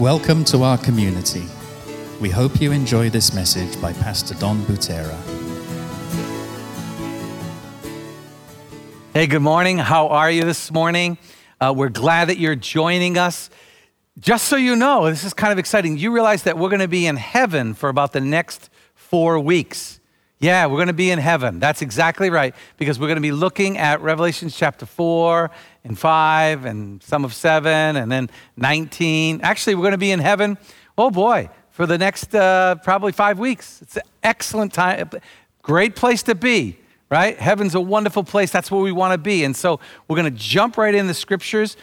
Welcome to our community. We hope you enjoy this message by Pastor Don Butera. Hey, good morning. How are you this morning? Uh, we're glad that you're joining us. Just so you know, this is kind of exciting. You realize that we're going to be in heaven for about the next four weeks. Yeah, we're going to be in heaven. That's exactly right, because we're going to be looking at Revelations chapter 4 and 5 and some of 7 and then 19. Actually, we're going to be in heaven, oh boy, for the next uh, probably five weeks. It's an excellent time, great place to be, right? Heaven's a wonderful place. That's where we want to be. And so we're going to jump right in the scriptures.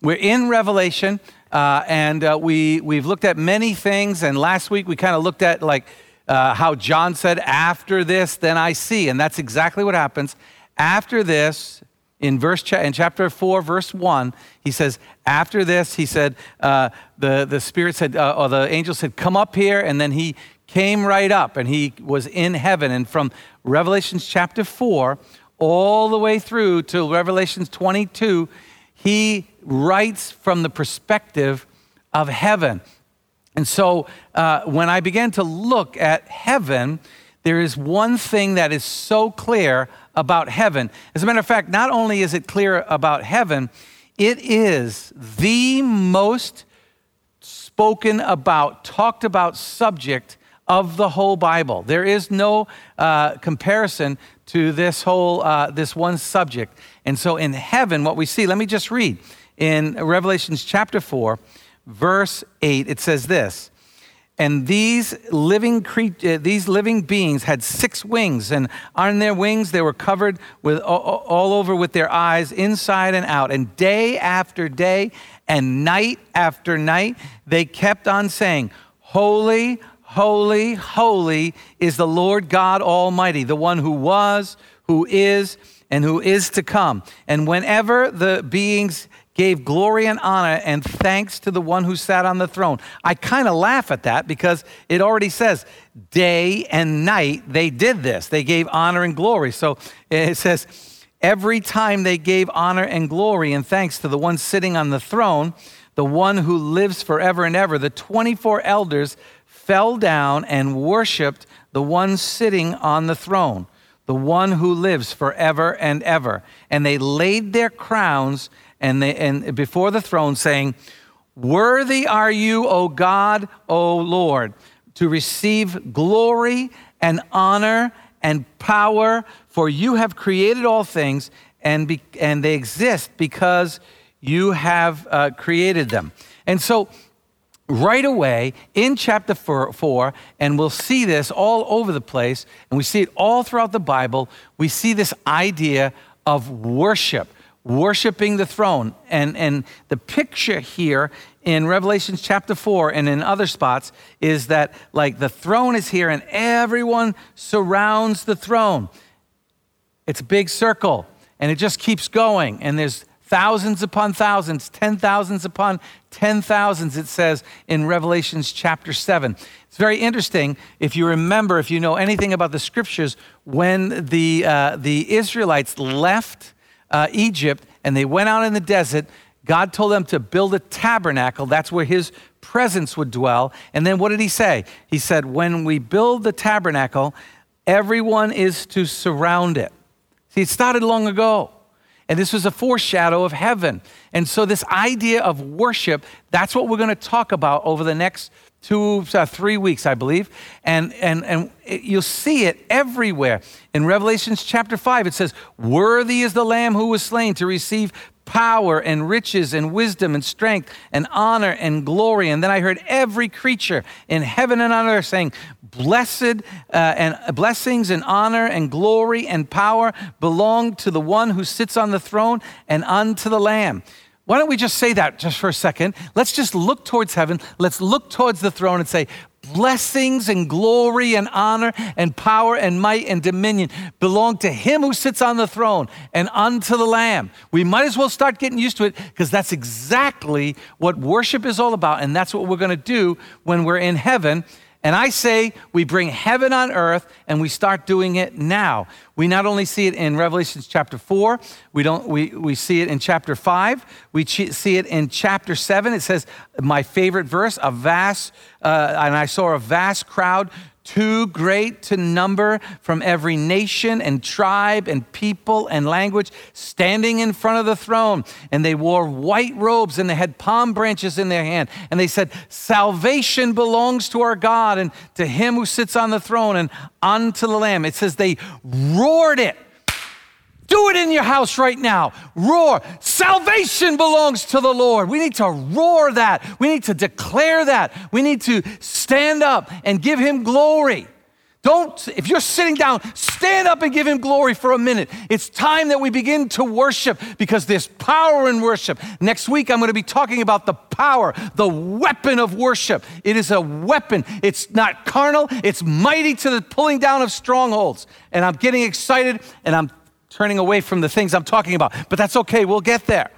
We're in Revelation, uh, and uh, we, we've looked at many things. And last week we kind of looked at like, uh, how John said, After this, then I see. And that's exactly what happens. After this, in verse in chapter 4 verse 1 he says after this he said uh, the, the spirit said uh, or the angel said come up here and then he came right up and he was in heaven. And from revelations chapter 4 all the way through to revelations 22 he writes from the perspective of heaven. And so uh, when I began to look at heaven, there is one thing that is so clear about heaven. As a matter of fact, not only is it clear about heaven, it is the most spoken about, talked about subject of the whole Bible. There is no uh, comparison to this whole, uh, this one subject. And so in heaven, what we see, let me just read in Revelations chapter 4 verse 8, it says this and these living, cre- uh, these living beings had six wings, and on their wings they were covered with all, all over with their eyes, inside and out. And day after day and night after night, they kept on saying, Holy, holy, holy is the Lord God Almighty, the one who was, who is, and who is to come. And whenever the beings gave glory and honor and thanks to the one who sat on the throne. I kind of laugh at that because it already says day and night they did this. They gave honor and glory. So it says every time they gave honor and glory and thanks to the one sitting on the throne, the one who lives forever and ever, the 24 elders fell down and worshiped the one sitting on the throne, the one who lives forever and ever. And they laid their crowns and, they, and before the throne, saying, Worthy are you, O God, O Lord, to receive glory and honor and power, for you have created all things, and, be, and they exist because you have uh, created them. And so, right away in chapter four, four, and we'll see this all over the place, and we see it all throughout the Bible, we see this idea of worship worshiping the throne. And, and the picture here in Revelation chapter 4 and in other spots is that like the throne is here and everyone surrounds the throne. It's a big circle and it just keeps going. And there's thousands upon thousands, ten thousands upon ten thousands, it says in Revelations chapter 7. It's very interesting if you remember, if you know anything about the scriptures, when the, uh, the Israelites left uh, Egypt and they went out in the desert, God told them to build a tabernacle. That's where his presence would dwell. And then what did he say? He said, When we build the tabernacle, everyone is to surround it. See, it started long ago. And this was a foreshadow of heaven. And so, this idea of worship, that's what we're going to talk about over the next two, uh, three weeks, I believe. And, and, and it, you'll see it everywhere. In Revelations chapter 5, it says, Worthy is the Lamb who was slain to receive power and riches and wisdom and strength and honor and glory. And then I heard every creature in heaven and on earth saying, Blessed uh, and blessings and honor and glory and power belong to the one who sits on the throne and unto the Lamb. Why don't we just say that just for a second? Let's just look towards heaven. Let's look towards the throne and say, Blessings and glory and honor and power and might and dominion belong to him who sits on the throne and unto the Lamb. We might as well start getting used to it because that's exactly what worship is all about. And that's what we're going to do when we're in heaven. And I say we bring heaven on earth and we start doing it now. We not only see it in Revelation chapter 4, we, don't, we, we see it in chapter 5, we see it in chapter 7. It says, my favorite verse, a vast, uh, and I saw a vast crowd too great to number from every nation and tribe and people and language standing in front of the throne. And they wore white robes and they had palm branches in their hand. And they said, Salvation belongs to our God and to him who sits on the throne and unto the Lamb. It says they roared it do it in your house right now. Roar. Salvation belongs to the Lord. We need to roar that. We need to declare that. We need to stand up and give him glory. Don't, if you're sitting down, stand up and give him glory for a minute. It's time that we begin to worship because there's power in worship. Next week, I'm going to be talking about the power, the weapon of worship. It is a weapon. It's not carnal, it's mighty to the pulling down of strongholds. And I'm getting excited and I'm turning away from the things I'm talking about. But that's okay, we'll get there.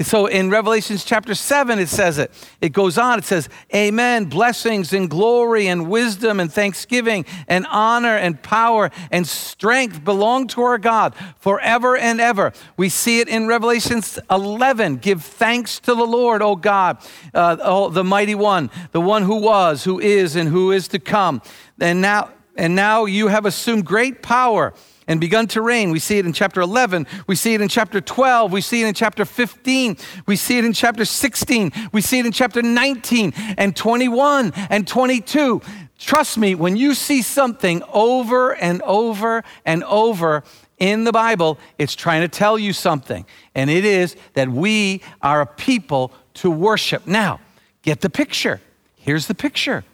So in Revelations chapter 7, it says it. It goes on, it says, Amen, blessings and glory and wisdom and thanksgiving and honor and power and strength belong to our God forever and ever. We see it in Revelations 11. Give thanks to the Lord, O God, uh, oh, the mighty one, the one who was, who is, and who is to come. And now, and now you have assumed great power and begun to reign. We see it in chapter 11. We see it in chapter 12. We see it in chapter 15. We see it in chapter 16. We see it in chapter 19 and 21 and 22. Trust me, when you see something over and over and over in the Bible, it's trying to tell you something. And it is that we are a people to worship. Now, get the picture. Here's the picture.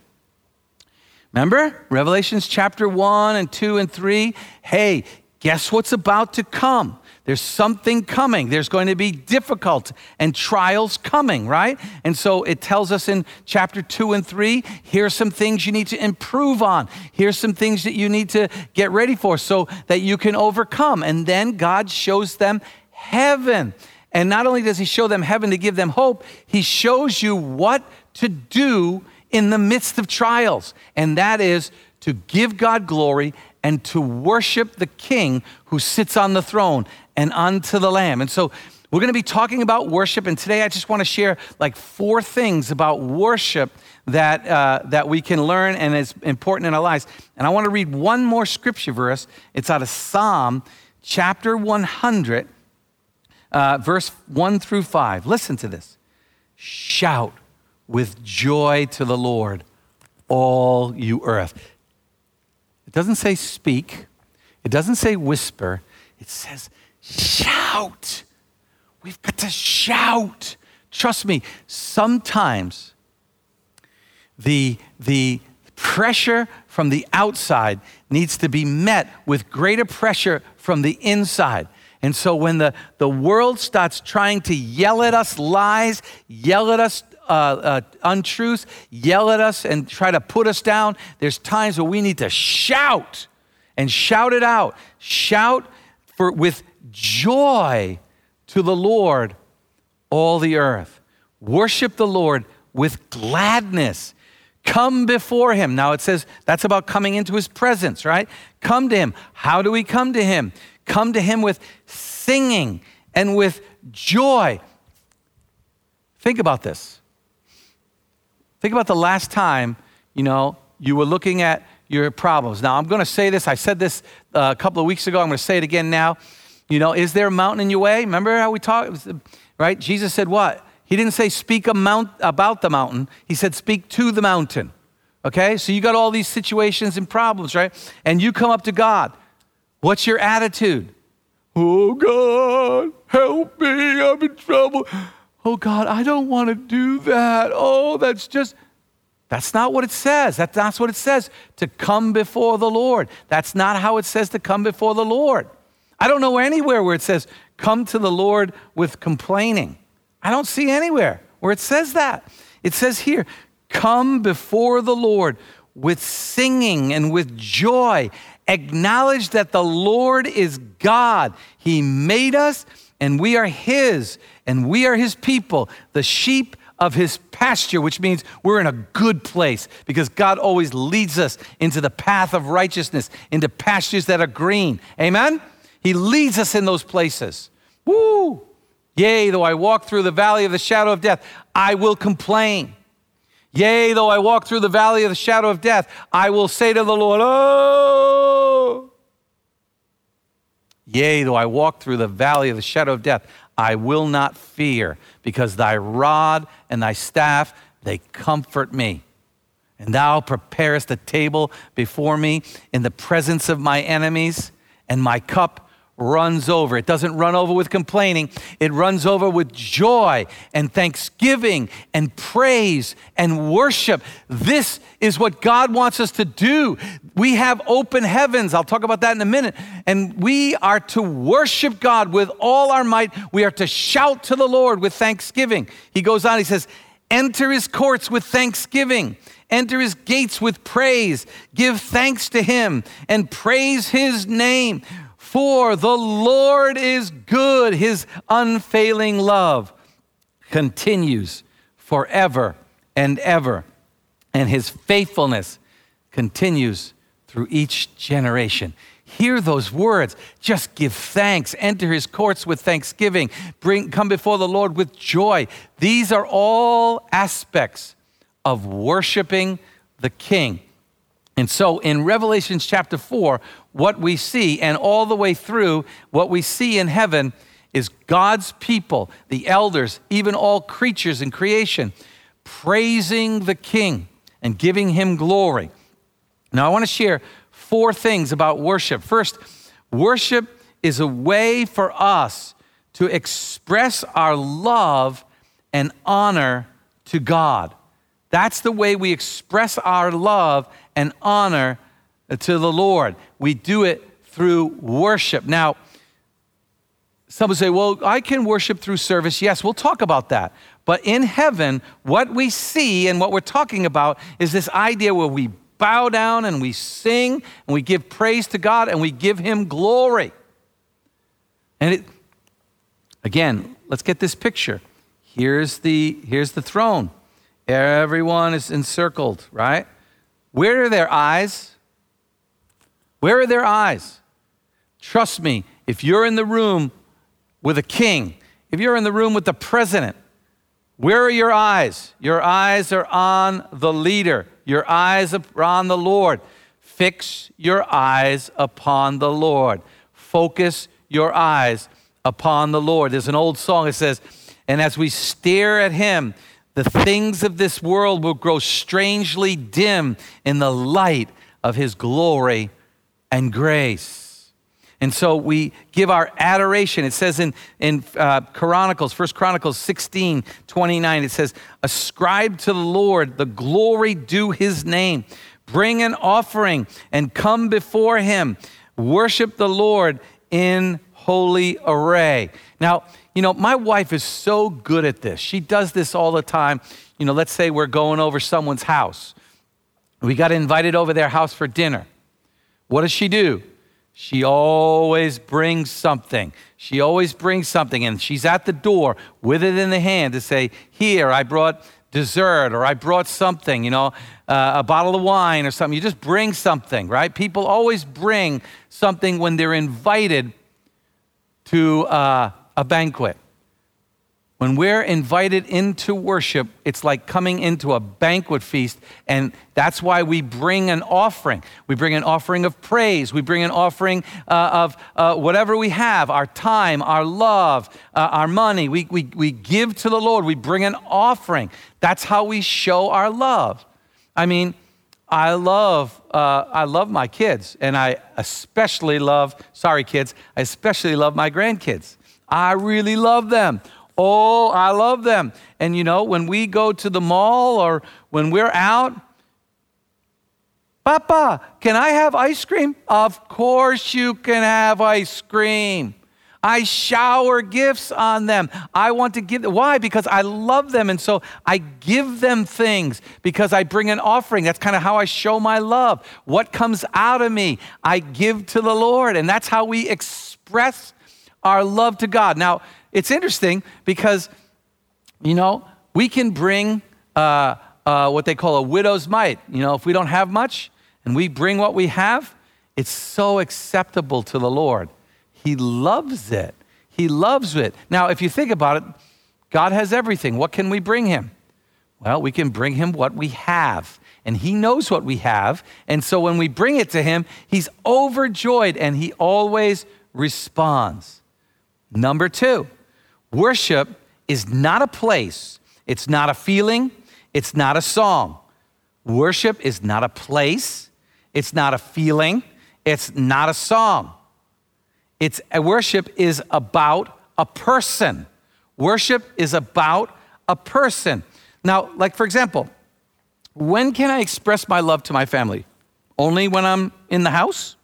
Remember Revelations chapter 1 and 2 and 3? Hey, guess what's about to come? There's something coming. There's going to be difficult and trials coming, right? And so it tells us in chapter 2 and 3 here's some things you need to improve on. Here's some things that you need to get ready for so that you can overcome. And then God shows them heaven. And not only does He show them heaven to give them hope, He shows you what to do in the midst of trials, and that is to give God glory and to worship the King who sits on the throne and unto the Lamb. And so we're going to be talking about worship, and today I just want to share like four things about worship that, uh, that we can learn and is important in our lives. And I want to read one more scripture verse. It's out of Psalm chapter 100, uh, verse 1 through 5. Listen to this. Shout with joy to the Lord, all you earth. It doesn't say speak, it doesn't say whisper, it says shout. We've got to shout. Trust me, sometimes the, the pressure from the outside needs to be met with greater pressure from the inside. And so when the, the world starts trying to yell at us lies, yell at us uh, uh, untruths, yell at us, and try to put us down, there's times where we need to shout and shout it out. Shout for, with joy to the Lord, all the earth. Worship the Lord with gladness. Come before him. Now it says that's about coming into his presence, right? Come to him. How do we come to him? Come to him with singing and with joy. Think about this. Think about the last time, you know, you were looking at your problems. Now, I'm going to say this. I said this uh, a couple of weeks ago. I'm going to say it again now. You know, is there a mountain in your way? Remember how we talked, right? Jesus said what? He didn't say speak mount, about the mountain. He said speak to the mountain. Okay? So you got all these situations and problems, right? And you come up to God. What's your attitude? Oh, God, help me. I'm in trouble oh God, I don't want to do that. Oh, that's just, that's not what it says. That's not what it says to come before the Lord. That's not how it says to come before the Lord. I don't know anywhere where it says come to the Lord with complaining. I don't see anywhere where it says that. It says here, come before the Lord with singing and with joy. Acknowledge that the Lord is God. He made us and we are His and we are his people, the sheep of his pasture, which means we're in a good place because God always leads us into the path of righteousness, into pastures that are green. Amen? He leads us in those places. Woo! Yea, though I walk through the valley of the shadow of death, I will complain. Yea, though I walk through the valley of the shadow of death, I will say to the Lord, Oh! Yea, though I walk through the valley of the shadow of death, I will not fear, because thy rod and thy staff, they comfort me. And thou preparest a table before me in the presence of my enemies, and my cup runs over. It doesn't run over with complaining, it runs over with joy and thanksgiving and praise and worship. This is what God wants us to do. We have open heavens. I'll talk about that in a minute. And we are to worship God with all our might. We are to shout to the Lord with thanksgiving. He goes on, he says, Enter his courts with thanksgiving. Enter his gates with praise. Give thanks to him and praise his name. For the Lord is good, his unfailing love continues forever and ever, and his faithfulness continues through each generation. Hear those words. Just give thanks. Enter his courts with thanksgiving. Bring, come before the Lord with joy. These are all aspects of worshiping the King. And so in Revelations chapter 4, what we see, and all the way through, what we see in heaven is God's people, the elders, even all creatures in creation, praising the King and giving him glory. Now, I want to share four things about worship. First, worship is a way for us to express our love and honor to God. That's the way we express our love and honor to the Lord. We do it through worship. Now, some would say, well, I can worship through service. Yes, we'll talk about that. But in heaven, what we see and what we're talking about is this idea where we bow down and we sing and we give praise to God and we give Him glory. And it, again, let's get this picture. Here's the, here's the throne. Everyone is encircled, right? Where are their eyes? Where are their eyes? Trust me, if you're in the room with a king, if you're in the room with the president, where are your eyes? Your eyes are on the leader, your eyes are on the Lord. Fix your eyes upon the Lord. Focus your eyes upon the Lord. There's an old song that says, And as we stare at him, the things of this world will grow strangely dim in the light of his glory and grace. And so we give our adoration. It says in, in uh, Chronicles, First Chronicles 16, 29, it says, Ascribe to the Lord the glory due his name. Bring an offering and come before him. Worship the Lord in holy array. Now, you know, my wife is so good at this. She does this all the time. You know, let's say we're going over someone's house. We got invited over their house for dinner. What does she do? She always brings something. She always brings something, and she's at the door with it in the hand to say, Here, I brought dessert, or I brought something, you know, uh, a bottle of wine or something. You just bring something, right? People always bring something when they're invited to uh, a banquet. When we're invited into worship, it's like coming into a banquet feast, and that's why we bring an offering. We bring an offering of praise. We bring an offering uh, of uh, whatever we have our time, our love, uh, our money. We, we, we give to the Lord. We bring an offering. That's how we show our love. I mean, I love, uh, I love my kids, and I especially love, sorry, kids, I especially love my grandkids. I really love them. Oh, I love them. And you know, when we go to the mall or when we're out, Papa, can I have ice cream? Of course you can have ice cream. I shower gifts on them. I want to give why? Because I love them and so I give them things because I bring an offering. That's kind of how I show my love. What comes out of me, I give to the Lord and that's how we express our love to God. Now, it's interesting because, you know, We can bring uh, uh, what they call a widow's mite. You know, if we don't have much and we bring what we have, it's so acceptable to the Lord. He loves it. He loves it. Now, if you think about it, God has everything. What can we bring him? Well, we can bring him what we have. And he knows what we have. And so when we bring it to him, he's overjoyed and he always responds. Number two, worship is not a place, it's not a feeling, it's not a song. Worship is not a place, it's not a feeling, it's not a song. It's worship is about a person. Worship is about a person. Now, like for example, when can I express my love to my family? Only when I'm in the house?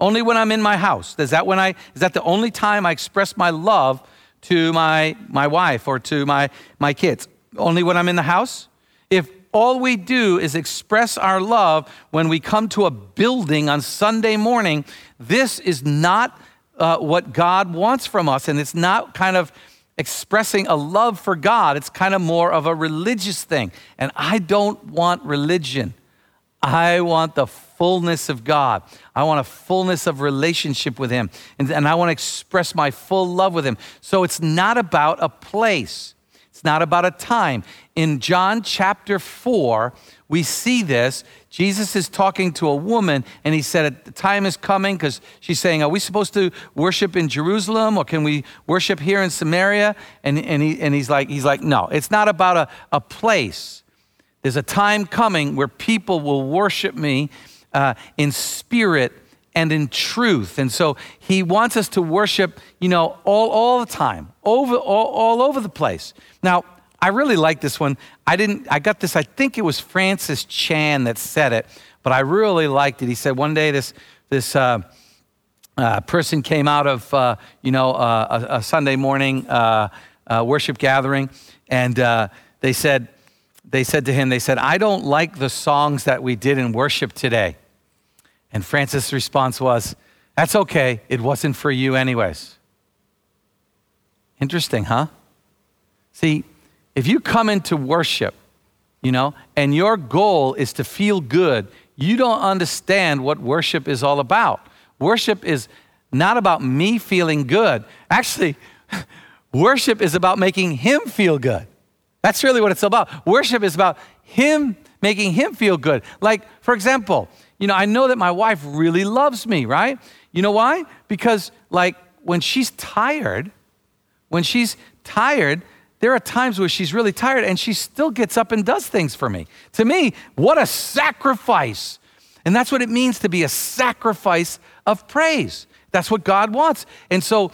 Only when I'm in my house. Is that when I is that the only time I express my love to my my wife or to my my kids? Only when I'm in the house? If all we do is express our love when we come to a building on Sunday morning, this is not uh, what God wants from us. And it's not kind of expressing a love for God, it's kind of more of a religious thing. And I don't want religion. I want the fullness of God. I want a fullness of relationship with Him. And, and I want to express my full love with Him. So it's not about a place, it's not about a time. In John chapter 4, we see this. Jesus is talking to a woman, and he said, The time is coming, because she's saying, Are we supposed to worship in Jerusalem or can we worship here in Samaria? And, and, he, and he's, like, he's like, No, it's not about a, a place. There's a time coming where people will worship me uh, in spirit and in truth. And so he wants us to worship, you know, all, all the time, over, all, all over the place. Now, I really like this one. I didn't, I got this, I think it was Francis Chan that said it, but I really liked it. He said one day this, this uh, uh, person came out of, uh, you know, uh, a, a, Sunday morning uh, uh, worship gathering, and they said, they said to him, they said, I don't like the songs that we did in worship today. And Francis' response was, That's okay. It wasn't for you, anyways. Interesting, huh? See, if you come into worship, you know, and your goal is to feel good, you don't understand what worship is all about. Worship is not about me feeling good. Actually, worship is about making him feel good. That's really what it's about. Worship is about him making him feel good. Like, for example, you know, I know that my wife really loves me, right? You know why? Because, like, when she's tired, when she's tired, there are times where she's really tired and she still gets up and does things for me. To me, what a sacrifice. And that's what it means to be a sacrifice of praise. That's what God wants. And so,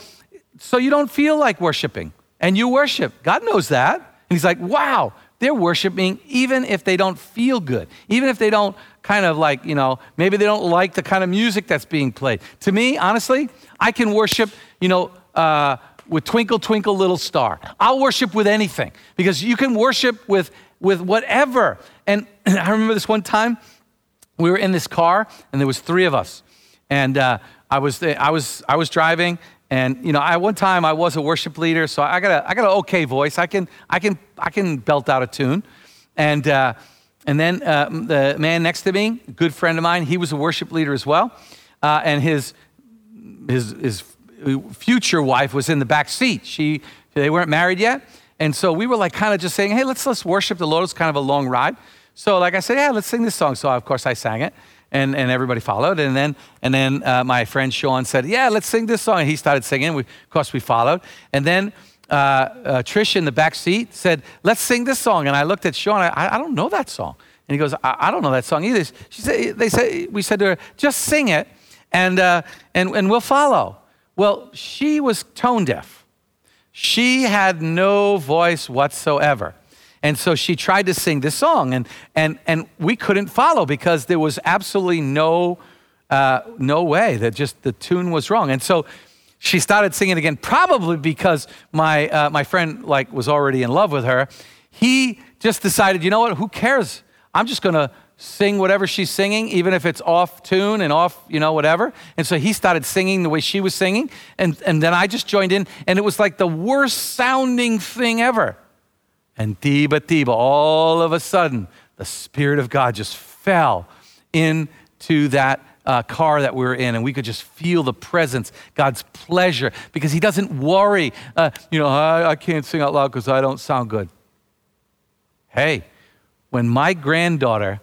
so you don't feel like worshiping and you worship. God knows that. And He's like, wow, they're worshiping even if they don't feel good, even if they don't kind of like, you know, maybe they don't like the kind of music that's being played. To me, honestly, I can worship, you know, uh, with Twinkle, Twinkle, Little Star. I'll worship with anything because you can worship with, with whatever. And I remember this one time we were in this car and there was three of us. And uh, I, was, I, was, I was driving and you know, I one time I was a worship leader, so I got a I got an okay voice. I can I can I can belt out a tune, and uh, and then uh, the man next to me, good friend of mine, he was a worship leader as well, uh, and his his his future wife was in the back seat. She, they weren't married yet. And so we were like kind of just saying, hey, let's, let's worship the Lord. It's kind of a long ride. So like I said, yeah, let's sing this song. So of course I sang it and, and everybody followed. And then, and then uh, my friend Sean said, yeah, let's sing this song. And he started singing. We, of course we followed. And then uh, uh, Trish in the back seat said, let's sing this song. And I looked at Sean, I, I don't know that song. And he goes, I, I, don't know that song either. She said, they said, we said to her, just sing it and, uh, and, and we'll follow. Well, she was tone deaf. She had no voice whatsoever. And so she tried to sing this song, and, and, and we couldn't follow because there was absolutely no, uh, no way that just the tune was wrong. And so she started singing again, probably because my, uh, my friend like was already in love with her. He just decided, you know what, who cares? I'm just going to sing whatever she's singing, even if it's off tune and off, you know, whatever. And so he started singing the way she was singing. And, and then I just joined in, and it was like the worst sounding thing ever. And tiba tiba, all of a sudden, the Spirit of God just fell into that uh, car that we were in, and we could just feel the presence, God's pleasure, because He doesn't worry, uh, you know, I, I can't sing out loud because I don't sound good. Hey, when my granddaughter,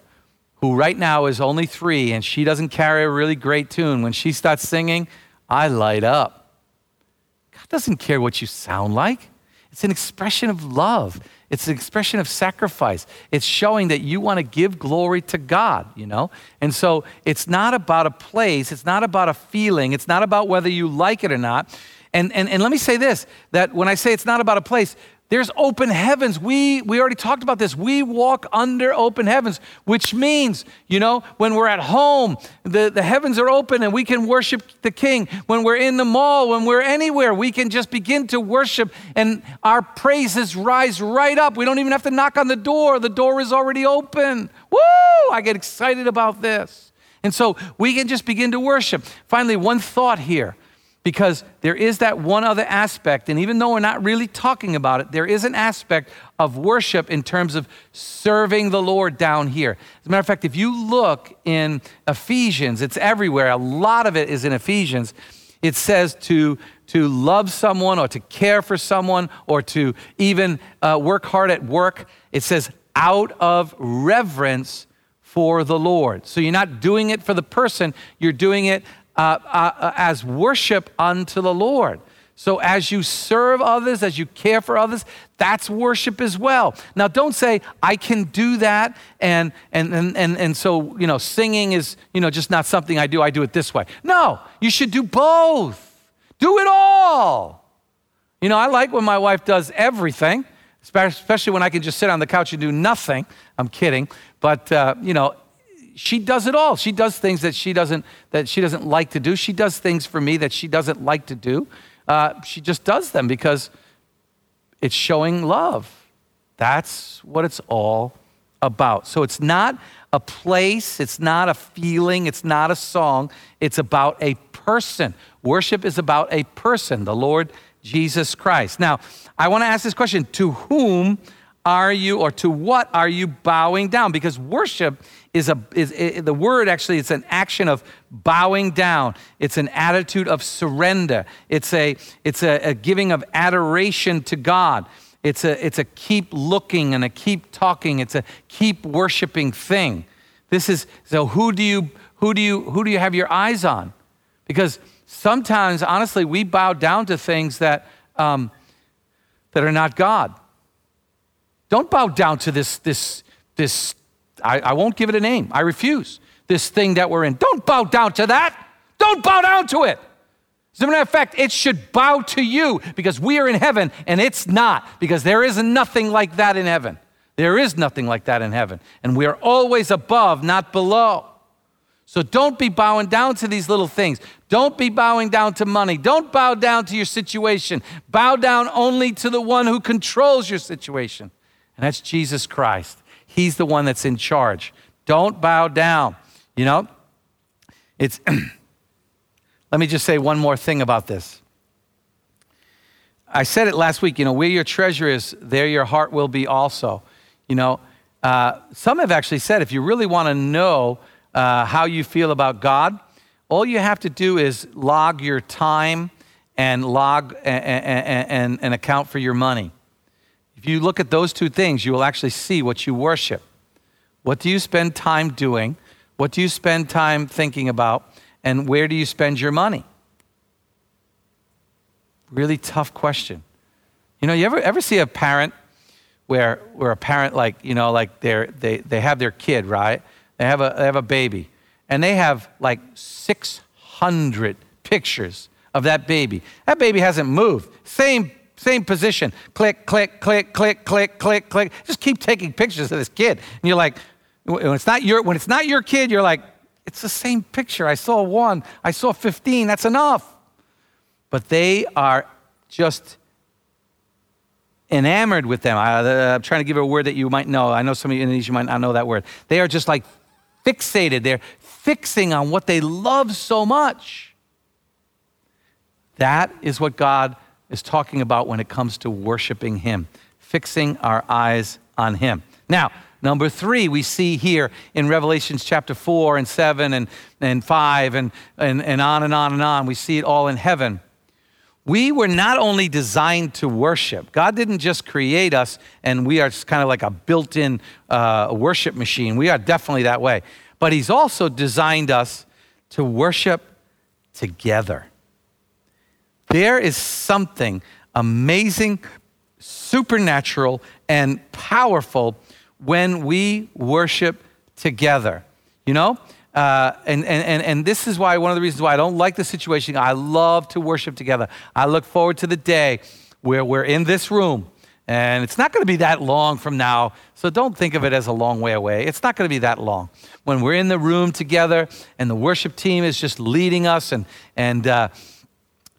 who right now is only three and she doesn't carry a really great tune, when she starts singing, I light up. God doesn't care what you sound like. It's an expression of love. It's an expression of sacrifice. It's showing that you want to give glory to God, you know? And so it's not about a place, it's not about a feeling, it's not about whether you like it or not. And, and, and let me say this that when I say it's not about a place, there's open heavens. We, we already talked about this. We walk under open heavens, which means, you know, when we're at home, the, the heavens are open and we can worship the King. When we're in the mall, when we're anywhere, we can just begin to worship and our praises rise right up. We don't even have to knock on the door, the door is already open. Woo! I get excited about this. And so we can just begin to worship. Finally, one thought here because there is that one other aspect, and even though we're not really talking about it, there is an aspect of worship in terms of serving the Lord down here. As a matter of fact, if you look in Ephesians, it's everywhere, a lot of it is in Ephesians. It says to, to love someone or to care for someone or to even uh, work hard at work. It says out of reverence for the Lord. So you're not doing it for the person, you're doing it uh, uh, as worship unto the Lord. So, as you serve others, as you care for others, that's worship as well. Now, don't say, I can do that, and, and, and, and, and so, you know, singing is, you know, just not something I do, I do it this way. No, you should do both. Do it all. You know, I like when my wife does everything, especially when I can just sit on the couch and do nothing. I'm kidding. But, uh, you know, she does it all. She does things that she doesn't that she doesn't like to do. She does things for me that she doesn't like to do. Uh, she just does them because it's showing love. That's what it's all about. So it's not a place, it's not a feeling, it's not a song. It's about a person. Worship is about a person, the Lord Jesus Christ. Now, I want to ask this question: To whom are you, or to what are you bowing down? Because worship is a is, is, the word actually it's an action of bowing down. It's an attitude of surrender. It's a it's a, a, giving of adoration to god. It's a it's a keep looking and a keep talking. It's a keep worshiping thing. This is so who do you who do you who do you have your eyes on? Because sometimes honestly we bow down to things that um, that are not god. Don't bow down to this this this I, I won't give it a name. I refuse. This thing that we're in. Don't bow down to that. Don't bow down to it. As a matter of fact, it should bow to you because we are in heaven and it's not, because there is nothing like that in heaven. There is nothing like that in heaven. And we are always above, not below. So don't be bowing down to these little things. Don't be bowing down to money. Don't bow down to your situation. Bow down only to the one who controls your situation, and that's Jesus Christ. He's the one that's in charge. Don't bow down. You know, it's, let me just say one more thing about this. I said it last week, you know, where your treasure is, there your heart will be also. You know, uh, some have actually said if you really want to know uh, how you feel about God, all you have to do is log your time and log and, and, and, and account for your money. If you look at those two things, you will actually see what you worship. What do you spend time doing? What do you spend time thinking about? And where do you spend your money? Really tough question. You know, you ever, ever see a parent where, where a parent, like, you know, like they're, they, they have their kid, right? They have, a, they have a baby, and they have like 600 pictures of that baby. That baby hasn't moved. Same same position. Click, click, click, click, click, click, click. Just keep taking pictures of this kid. And you're like, when it's not your, when it's not your kid, you're like, it's the same picture. I saw one, I saw 15, that's enough. But they are just enamored with them. I, uh, am trying to give a word that you might know. I know some of you Indonesian might not know that word. They are just like fixated. They're fixing on what they love so much. That is what God is talking about when it comes to worshiping Him. fixing our eyes on Him. Now, number three, we see here in Revelations chapter 4 and 7 and, and 5 and, and, and on and on and on. We see it all in heaven. We were not only designed to worship, God didn't just create us and we are just kind of like a built in uh, worship machine. We are definitely that way. But He's also designed us to worship together. There is something amazing, supernatural, and powerful when we worship together. You know? Uh, and, and, and this is why, one of the reasons why I don't like the situation. I love to worship together. I look forward to the day where we're in this room. And it's not going to be that long from now. So don't think of it as a long way away. It's not going to be that long. When we're in the room together and the worship team is just leading us and, and, uh,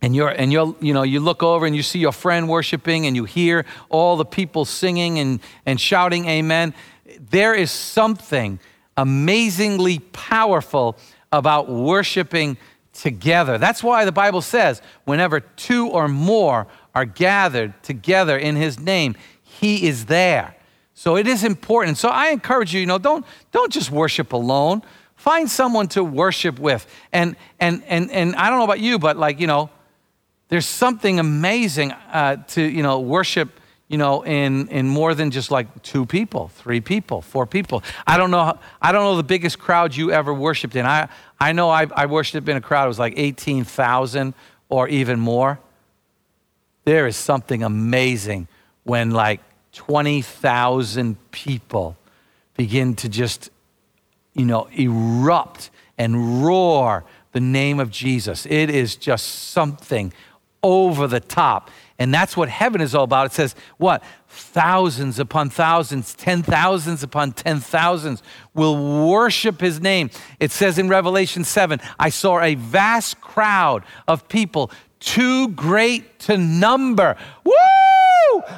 and you're and you're you know you look over and you see your friend worshiping and you hear all the people singing and and shouting amen. There is something amazingly powerful about worshiping together. That's why the bible says whenever two or more are gathered together in his name he is there. So it is important. So i encourage you you know don't don't just worship alone. Find someone to worship with. And and and and i don't know about you but like you know there's something amazing uh, to, you know, worship, you know, in, in more than just like two people, three people, four people. I don't know, I don't know the biggest crowd you ever worshiped in. I, I know I, I worshiped in a crowd, it was like 18,000 or even more. There is something amazing when like 20,000 people begin to just, you know, erupt and roar the name of Jesus. It is just something over the top. And that's what heaven is all about. It says, what? Thousands upon thousands, ten thousands upon ten thousands will worship his name. It says in Revelation 7 I saw a vast crowd of people, too great to number. Woo!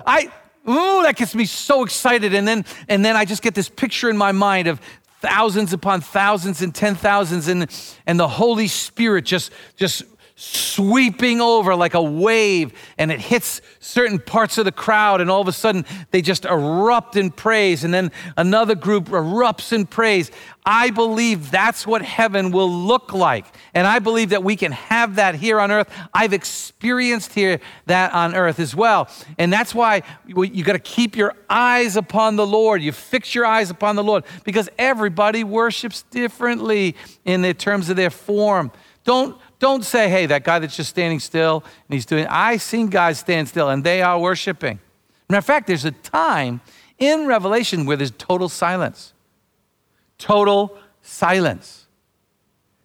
I. Ooh, that gets me so excited. And then, and then I just get this picture in my mind of thousands upon thousands and ten thousands, and, and the Holy Spirit just, just sweeping over like a wave and it hits certain parts of the crowd and all of a sudden they just erupt in praise and then another group erupts in praise. I believe that's what heaven will look like and i believe that we can have that here on earth. I've experienced here that on earth as well and that's why you got to keep your eyes upon the lord. You fix your eyes upon the lord because everybody worships differently in the terms of their form don't don't say, hey, that guy that's just standing still and he's doing, I've seen guys stand still and they are worshiping. Matter of fact, there's a time in Revelation where there's total silence. Total silence.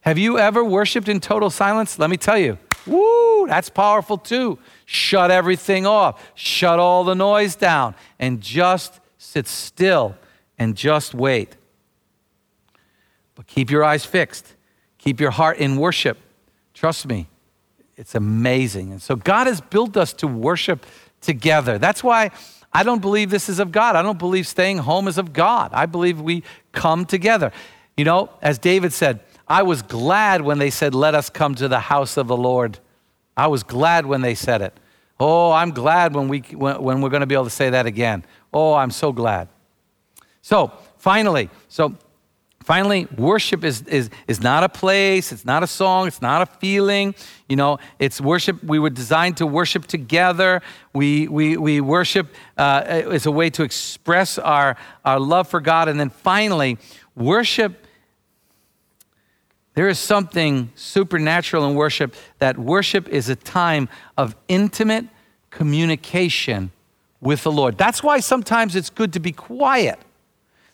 Have you ever worshiped in total silence? Let me tell you, woo, that's powerful too. Shut everything off, shut all the noise down, and just sit still and just wait. But keep your eyes fixed, keep your heart in worship. Trust me, it's amazing. And so God has built us to worship together. That's why I don't believe this is of God. I don't believe staying home is of God. I believe we come together. You know, as David said, I was glad when they said, Let us come to the house of the Lord. I was glad when they said it. Oh, I'm glad when, we, when, when we're going to be able to say that again. Oh, I'm so glad. So, finally, so Finally, worship is, is, is not a place, it's not a song, it's not a feeling. You know, it's worship. We were designed to worship together. We, we, we worship uh, as a way to express our, our love for God. And then finally, worship, there is something supernatural in worship that worship is a time of intimate communication with the Lord. That's why sometimes it's good to be quiet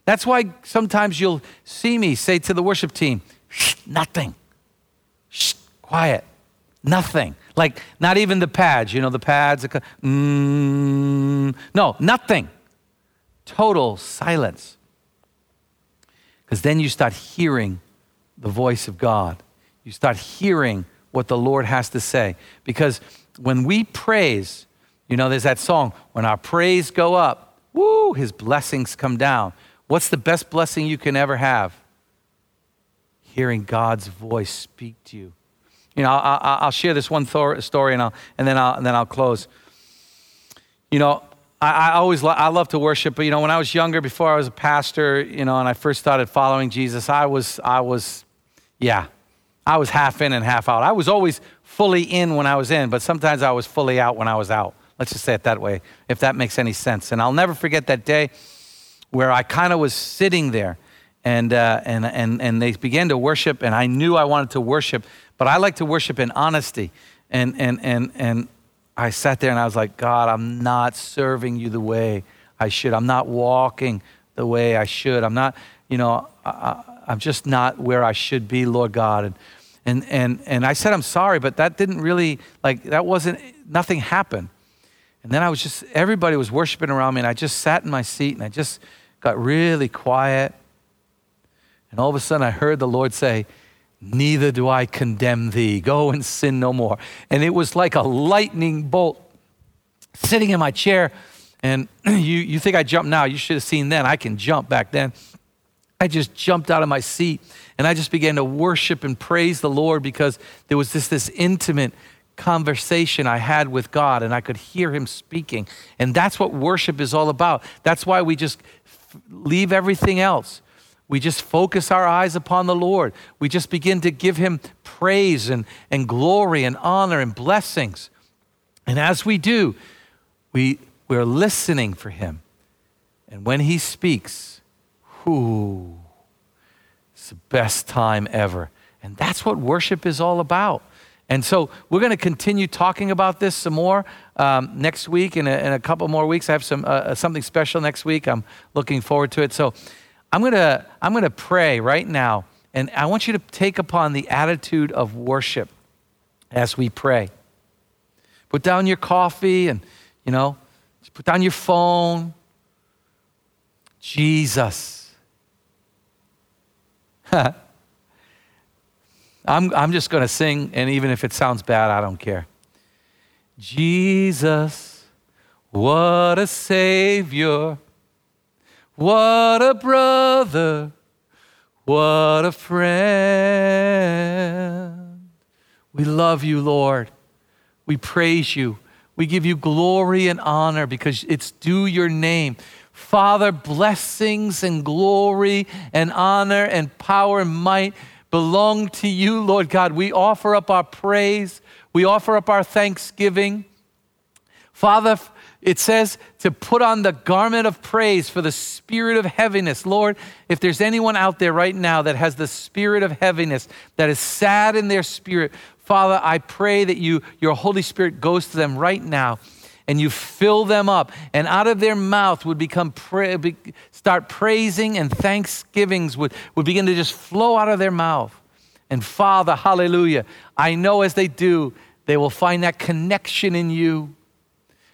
that's why sometimes you'll see me say to the worship team, nothing. Shh, quiet. Nothing. Like not even the pads, you know, the pads. Mm, no, nothing. Total silence. Because then you start hearing the voice of God. You start hearing what the Lord has to say. Because when we praise, you know, there's that song, when our praise go up, woo, his blessings come down. What's the best blessing you can ever have? Hearing God's voice speak to you. You know, I'll, I'll share this one story and, I'll, and, then I'll, and then I'll close. You know, I, I always lo- I love to worship, but you know, when I was younger, before I was a pastor, you know, and I first started following Jesus, I was, I was, yeah, I was half in and half out. I was always fully in when I was in, but sometimes I was fully out when I was out. Let's just say it that way, if that makes any sense. And I'll never forget that day where I kind of was sitting there and, uh, and, and, and they began to worship, and I knew I wanted to worship, but I like to worship in honesty. And, and, and, and I sat there and I was like, God, I'm not serving you the way I should. I'm not walking the way I should. I'm not, you know, I, am just not where I should be, Lord God. And, and, and, and I said, I'm sorry, but that didn't really, like, that wasn't, nothing happened. And then I was just, everybody was worshiping around me, and I just sat in my seat and I just got really quiet. And all of a sudden, I heard the Lord say, Neither do I condemn thee. Go and sin no more. And it was like a lightning bolt sitting in my chair. And you, you think I jump now? You should have seen then. I can jump back then. I just jumped out of my seat and I just began to worship and praise the Lord because there was this, this intimate conversation I had with God and I could hear Him speaking. And that's what worship is all about. That's why we just leave everything else we just focus our eyes upon the Lord. We just begin to give Him praise and, and glory and honor and blessings. And as we do, we, we're listening for Him. And when He speaks, whoo, it's the best time ever. And that's what worship is all about. And so we're going to continue talking about this some more um, next week. In a, in a, couple more weeks, I have some, uh, something special next week. I'm looking forward to it. So I'm going to I'm going to pray right now and I want you to take upon the attitude of worship as we pray. Put down your coffee and you know, put down your phone. Jesus. I'm, I'm just going to sing, and even if it sounds bad, I don't care. Jesus, what a Savior. What a brother, what a friend. We love you, Lord. We praise you. We give you glory and honor because it's due your name. Father, blessings and glory and honor and power and might belong to you, Lord God. We offer up our praise, we offer up our thanksgiving. Father, it says to put on the garment of praise for the spirit of heaviness. Lord, if there's anyone out there right now that has the spirit of heaviness, that is sad in their spirit, Father, I pray that you, your Holy Spirit goes to them right now and you fill them up, and out of their mouth would become pra- be, start praising and thanksgivings would, would begin to just flow out of their mouth. And Father, hallelujah, I know as they do, they will find that connection in you.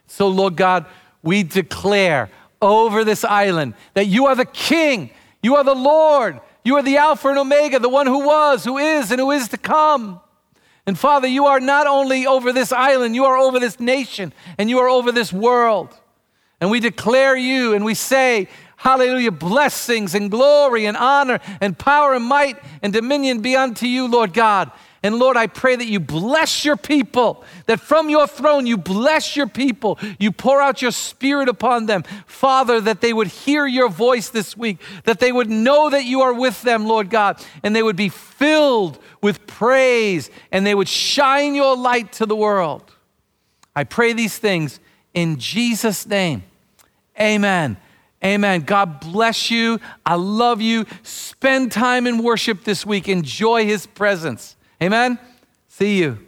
So, Lord God, we declare over this island that you are the King, you are the Lord, you are the Alpha and Omega, the one who was, who is, and who is to come. And Father, you are not only over this island, you are over this nation, and you are over this world. And we declare you and we say, Hallelujah, blessings and glory and honor and power and might and dominion be unto you, Lord God. And Lord, I pray that you bless your people, that from your throne you bless your people. You pour out your spirit upon them. Father, that they would hear your voice this week, that they would know that you are with them, Lord God, and they would be filled with praise and they would shine your light to the world. I pray these things in Jesus' name. Amen. Amen. God bless you. I love you. Spend time in worship this week. Enjoy his presence. Amen? See you.